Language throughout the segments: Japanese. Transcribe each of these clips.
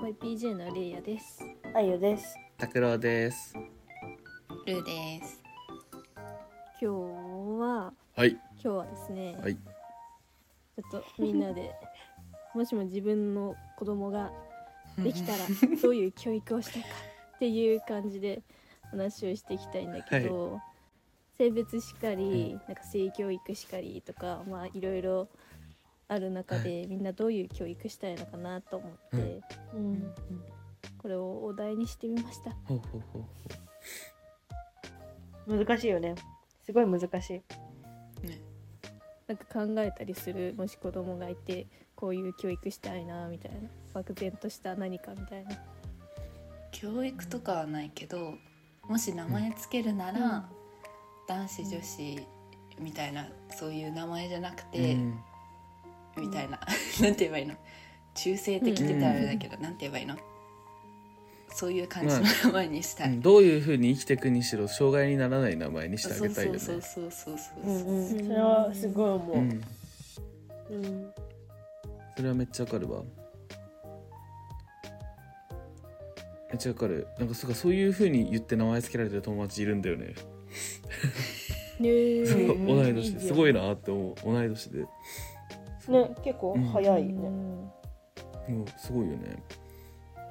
YPJ のレイヤです。あゆです。拓郎です。ルーです。今日ははい。今日はですね、はい。ちょっとみんなで もしも自分の子供ができたらどういう教育をしたいか っていう感じで話をしていきたいんだけど、性別しかり、なんか性教育しかりとかまあいろいろある中で、みんなどういう教育したいのかなと思って、うん。これをお題にしてみました。ほうほうほう難しいよね。すごい難しい。ね、なんか考えたりするもし子供がいてこういう教育したいなみたいな漠然とした何かみたいな教育とかはないけど、もし名前つけるなら、うん男子女子みたいなそういう名前じゃなくて、うんみたいな なんて言えばいいの？中性的って言ったらあれだけど、なんて言えばいいの？そういう感じの名前にしたい。うんどういうふうに生きていくにしろ障害にならない名前にしてあそうげたいよね。そうそうそうそううんそう。うん。それはすごい思う。ううん。ん。それはめっちゃわかるわ。めっちゃわかる。なんかそうかそういうふうに言って名前つけられてる友達いるんだよね。ね そううん同い年ですごいいなって思う。同い年で。ね、結構早いね。もうすごいよね。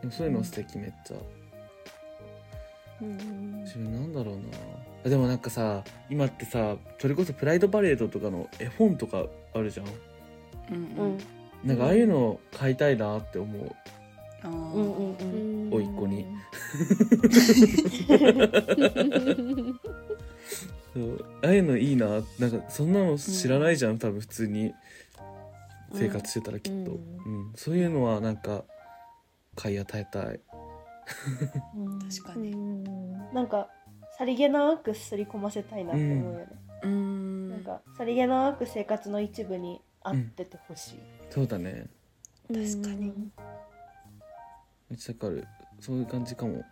そういうの素敵めっちゃ。うん。自分なん。だろうなでもなん。かさ今ってさそれこそプライドパレードとかの絵本とかあるじゃん。うん。うん。なん。かああいうの買いたいなって思うあーうん。うん。うん。おいっ子にそうああいうのいいななん。かそん。なの知らないじゃん、多分普通に生活してたらきっと、ううん。そういうのはなんか買い与えたい。確かに。なんか、さりげなくすり込ませたいなって思うよね。うん。なんか、さりげなく生活の一部に合っててほしい。そうだね。確かにめっちゃわかる。そういう感じかも。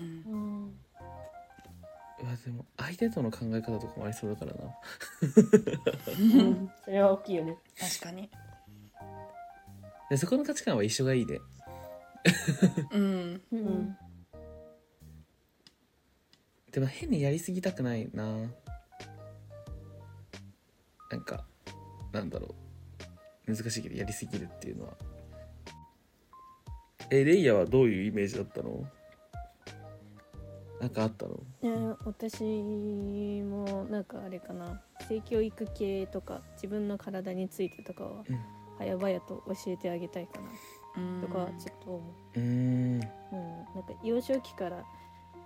うんうん。うわでも相手との考え方とかもありそうだからなうんそれは大きいよね。確かに。でそこの価値観は一緒がいいねうん。うんうんでも変にやりすぎたくないななんかなんだろう難しいけどやりすぎるっていうのはえレイヤはどういうイメージだったの？なんかあったの？ね私もなんかあれかな。性教育系とか自分の体についてとかはうん。早々と教えてあげたいかな。うん。とかちょっと思う。ーん。う、うん、なんか幼少期から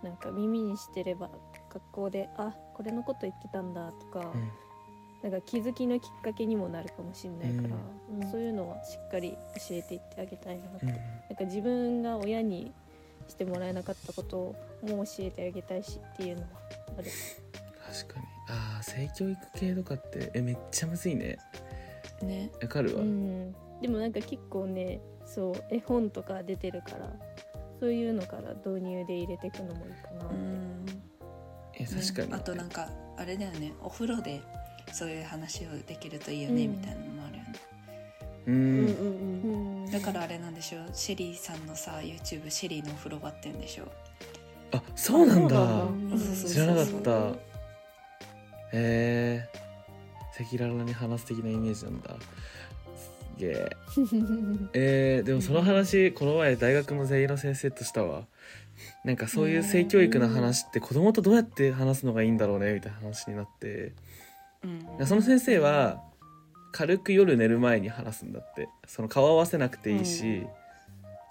なんか耳にしてれば学校であこれのこと言ってたんだとか、なんか気づきのきっかけにもなるかもしれないから、うん。そういうのはしっかり教えていってあげたいなって、うん。なんか自分が親にしてもらえなかったことをもう教えてあげたいしっていうのはある。確かに。ああ性教育系とかってえめっちゃむずいね。ね。わかるわ、うん、でもなんか結構ねそう絵本とか出てるからそういうのから導入で入れていくのもいいかなって、うん。え確かに、ねあとなんかあれだよね。お風呂でそういう話をできるといいよね、うん。みたいなのうん。うん。だからあれなん。でしょうシェリーさん。のさ YouTube シェリーのお風呂場って言うん。でしょうあそうなん。だ知らなかったへえ赤裸々に話す的なイメージなん。だすげええー、でもその話この前大学の全員の先生としたわなん。かそういう性教育の話って子供とどうやって話すのがいいん。だろうねみたいな話になってうん。その先生は軽く夜寝る前に話すんだって。その顔合わせなくていいし、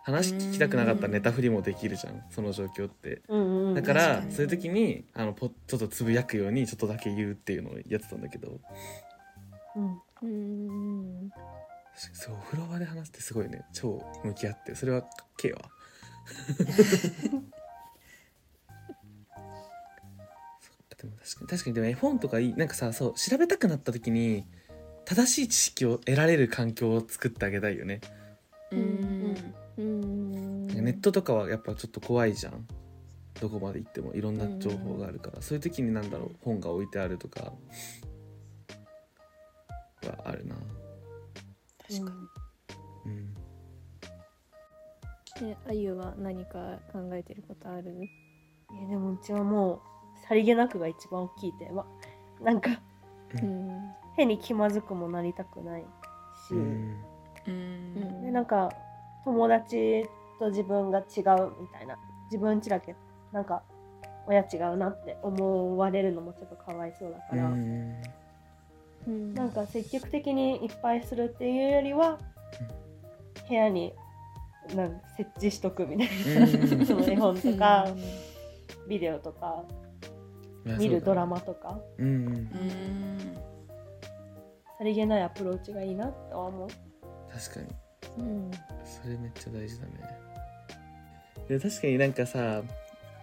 話聞きたくなかったら寝たふりもできるじゃん。その状況って。うんうん。だからそういう時にあのポちょっとつぶやくようにちょっとだけ言うっていうのをやってたんだけど。うん。うん。そうお風呂場で話すってすごいね。超向き合って。それは かっけえわでも確かに確かにでも絵本とかいい。なんかさそう調べたくなった時に正しい知識を得られる環境を作ってあげたいよね。うん。うん。ネットとかはやっぱちょっと怖いじゃん。どこまで行ってもいろんな情報があるから、そういう時になんだろう本が置いてあるとかはあるな。確かに。うん。えあゆは何か考えてることある？えでもうちはもうさりげなくが一番大きいテーマ。なんか。うん変に気まずくもなりたくないし、うん。うん。でなんか友達と自分が違うみたいな。自分ちだけなんか親違うなって思われるのもちょっとかわいそうだかうら、ん。うん。なんか積極的にいっぱいするっていうよりは、部屋になん設置しとくみたいうん。なその絵本とかうん。ビデオとか見るドラマとかさりげないアプローチがいいなとは思う。確かに。うん。それめっちゃ大事だね。で確かになんかさ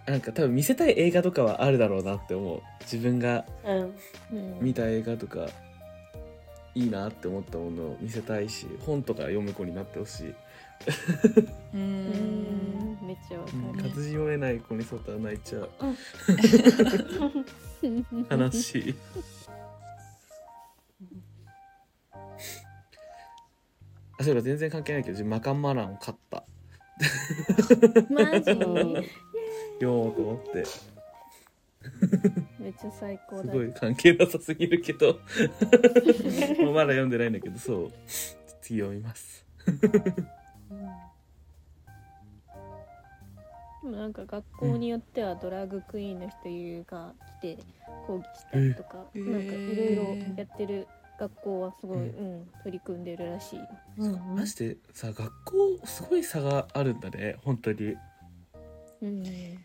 なんか多分見せたい映画とかはあるだろうなって思う。自分が見た映画とかいいなって思ったものを見せたいし本とか読む子になってほしい、ううん。んめっちゃわかうん、る活字読めない子にそうたら泣いちゃう。うん。悲しいあそういえば全然関係ないけど自分マカンマランを買った。マジ？うん読もうと思って。めっちゃ最高だ。すごい関係なさすぎるけど。もうまだ読んでないんだけどそう。次読みます。でもなんか学校によってはドラッグクイーンの人が来て講義したりとか、えなんかいろいろやってる学校はすごい、ううん取り組んでるらしい。うんマジでさ学校すごい差があるんだね本当に。うん。ね。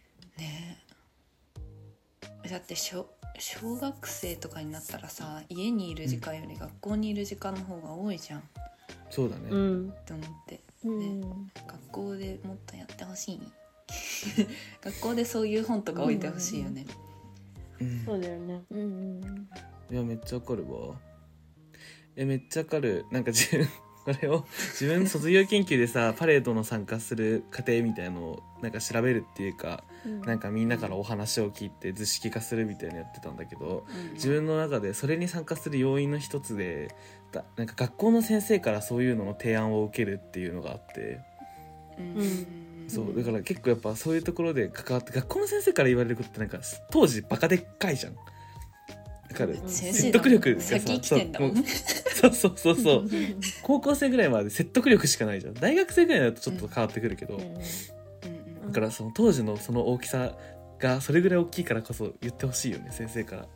えだって小小学生とかになったらさ家にいる時間より学校にいる時間の方が多いじゃん。っそうだね、うん。て思って。うん学校でもっとやってほしい。学校でそういう本とか置いてほしいよね。うん。そうだよね。うん。いやめっちゃわかるわえめっちゃわかる。なんか自分 これを自分卒業研究でさパレードの参加する過程みたいのをなんか調べるっていうかうん。なんかみんなからお話を聞いて図式化するみたいなのやってたんだけどうん。自分の中でそれに参加する要因の一つでだなんか学校の先生からそういうのの提案を受けるっていうのがあってうん。そうだから結構やっぱそういうところで関わって学校の先生から言われることってなんか当時バカでっかいじゃん。だからうん。先生説得力がさ先来てんだ。もんそうそうそうそう。高校生ぐらいまで説得力しかないじゃん。大学生ぐらいだとちょっと変わってくるけど、うんうんだからその当時のその大きさがそれぐらい大きいからこそ言ってほしいよね先生から。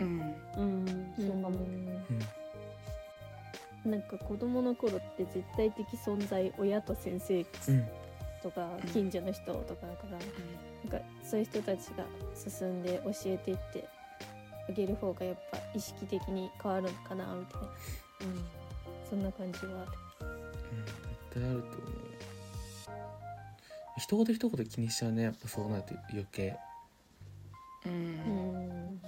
うん。うん、そうかも。なんか子供の頃って絶対的存在親と先生うんとかうん。近所の人とかだから、なんかそういう人たちが進んで教えていってあげる方がやっぱ意識的に変わるのかなみたいな。そんな感じはある。うん絶対あると思う。一言一言気にしちゃうねやっぱそうなると余計。ううん。んうん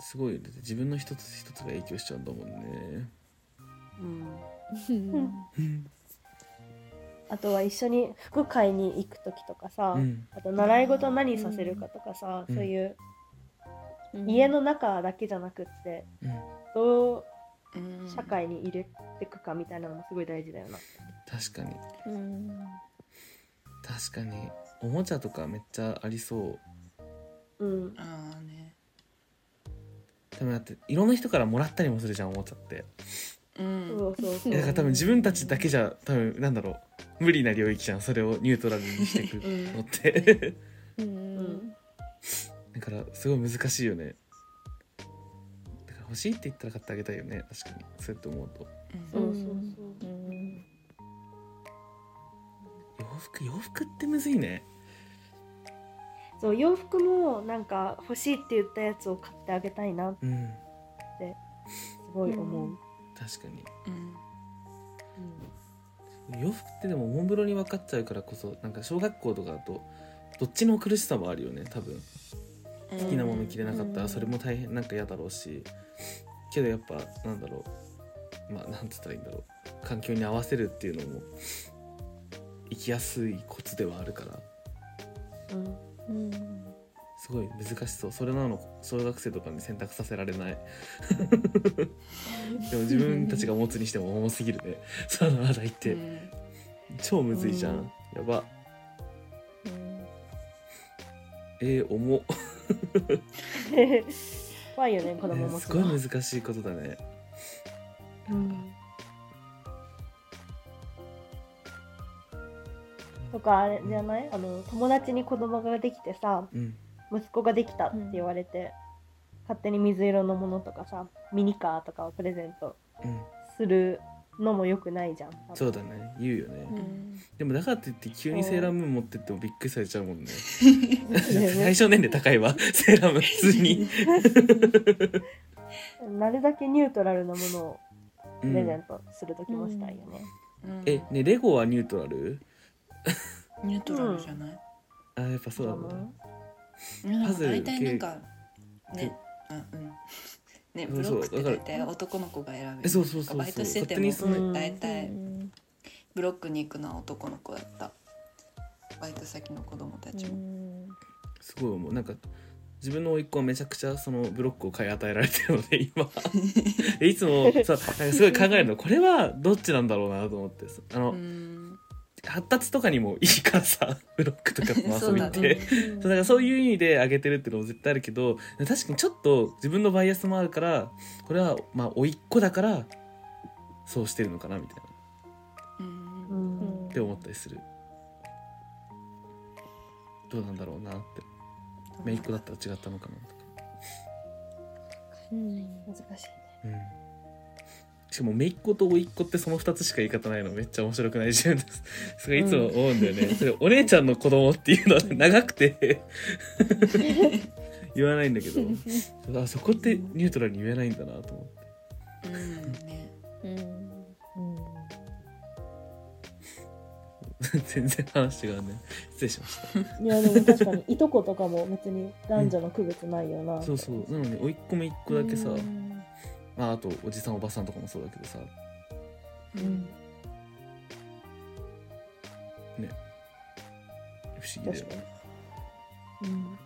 すごいよね。自分の一つ一つが影響しちゃうんだもんね。うんうん あとは一緒に服買いに行く時とかさ、うん。あと習い事何させるかとかさ、うん。そういううん。家の中だけじゃなくってうん。どううん。社会に入れていくかみたいなのもすごい大事だよな。確かに。うん。確かに。おもちゃとかめっちゃありそう。うん、ああね。でもだっていろんな人からもらったりもするじゃんおもちゃってうん。そうそうそう。だから多分自分たちだけじゃ多分なんだろう。無理な領域じゃん。それをニュートラルにしていく。うん。のって。うん。だからすごい難しいよね。だから欲しいって言ったら買ってあげたいよね。確かに。そうやって思うと。そうそうそう。う。ん洋服洋服ってむずいね。そう洋服もなんか欲しいって言ったやつを買ってあげたいなってうん。すごい思う。確かに。うん。洋服ってでもおもむろに分かっちゃうからこそなんか小学校とかだとどっちの苦しさもあるよね多分。好きなもの着れなかったらそれも大変なんか嫌だろうし。けどやっぱなんだろう。まあなんつったらいいんだろう。環境に合わせるっていうのも生きやすいコツではあるから。うん。うんすごい難しそう。それなの小学生とかに選択させられない。でも自分たちが持つにしても重すぎるね。その話題って、うん。超むずいじゃん、うん。やば。うん。えー、重っ。怖いよね子供持つすごいの、難しいことだね。うん、とかあれじゃない？あの友達に子供ができてさうん息子ができたって言われて、勝手に水色のものとかさミニカーとかをプレゼントうん。するのもよくないじゃん。多分そうだね。言うよね、うん。でもだからといって急にセーラームーン持ってってもびっくりされちゃうもんね。だよね対象年齢高いわ。セーラームーン普通に、なるだけニュートラルなものをうんプレゼントする時もしたいよね、うん。えねレゴはニュートラル？ニュートラルじゃない、あやっぱそうだねうん、パズル大体なんかねあうん。ねブロックって大体男の子が選ぶ。えそうそうそうそう。バイトしてても大う体ん。ブロックに行くのは男の子だった。バイト先の子供たちうも、ん。すごいもうなんか自分の甥っ子はめちゃくちゃそのブロックを買い与えられてるので 今。でいつもさなんかすごい考えるのこれはどっちなんだろうなと思ってあの、うん発達とかにもいいからさ ブロックとかの遊びって。そうだからそういう意味であげてるっていうのも絶対あるけど確かにちょっと自分のバイアスもあるからこれはまあ甥っ子だからそうしてるのかなみたいな。うん。うんって思ったりする。どうなんだろうなって。姪っ子だったら違ったのかなとか。うん難しいね。うんしかも姪っ子と甥っ子ってその2つしか言い方ないのめっちゃ面白くない自分です。それいつも思うんだよね、それお姉ちゃんの子供っていうのは長くて。言わないんだけど。あそこってニュートラルに言えないんだなと思って。うん。ねうん。全然話違うね。失礼しました。いやでも確かにいとことかも別に男女の区別ないよな、そうそう。なのに甥っ子姪っ子だけさ、うんまああとおじさんおばさんとかもそうだけどさ。うん。不思議だよね。に、うん。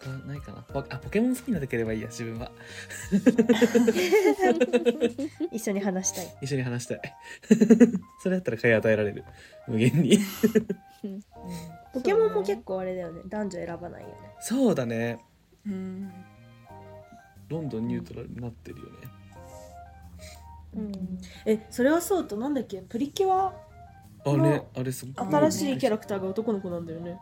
他ないかな。ポあポケモン好きになければいいや自分は。一緒に話したい。一緒に話したい。それだったら買い与えられる。無限に。ポケモンも結構あれだよね。男女選ばないよね。そうだね。うんどんどんニュートラルになってるよね。うん。えそれはそうとなんだっけ？プリキュア？あねあれすごく新しいキャラクターが男の子なんだよね、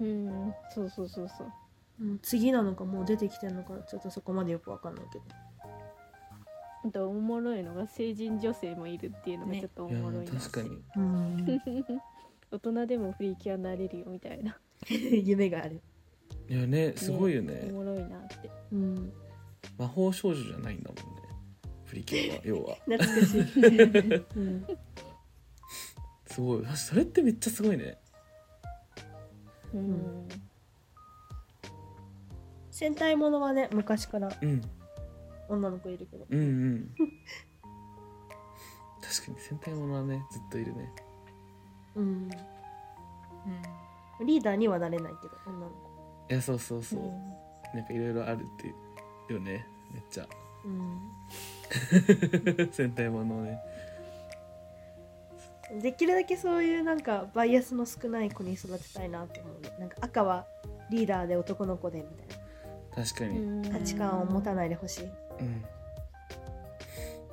うんそうそうそうそう。うん、次なのかもう出てきてるのかちょっとそこまでよくわかんないけど。あとおもろいのが成人女性もいるっていうのがね。ちょっとおもろいな、確かに。うん。大人でもプリキュアになれるよみたいな、夢があるいやねすごいよね。おもろいなって。うん。魔法少女じゃないんだもんね。プリキュアは 要は。懐かしい、うん、すごい。それってめっちゃすごいね。うん。戦隊ものはね昔からうん。女の子いるけど。うんうん。確かに戦隊ものはねずっといるね。うん。リーダーにはなれないけど女の子いやそうそうそう、なんかいろいろあるってよね。めっちゃ。うん。戦隊ものね。できるだけそういうなんかバイアスの少ない子に育てたいなって思う。ねなんか赤はリーダーで男の子でみたい確かに。うん、な価値観を持たないでほしい。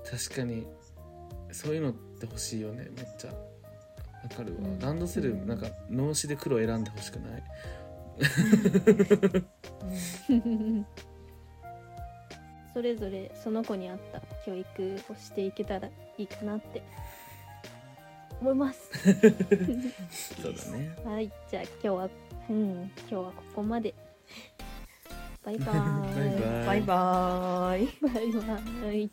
確かに。そういうのって欲しいよね。めっちゃ。わかるわ、うん。ランドセルなんか脳死で黒選んでほしくない？それぞれその子に合った教育をしていけたらいいかなって。思います。そうだね。はい。じゃあ今日はうん今日はここまで。バイバーイ。バイバイ。バイバーイ。バイバイ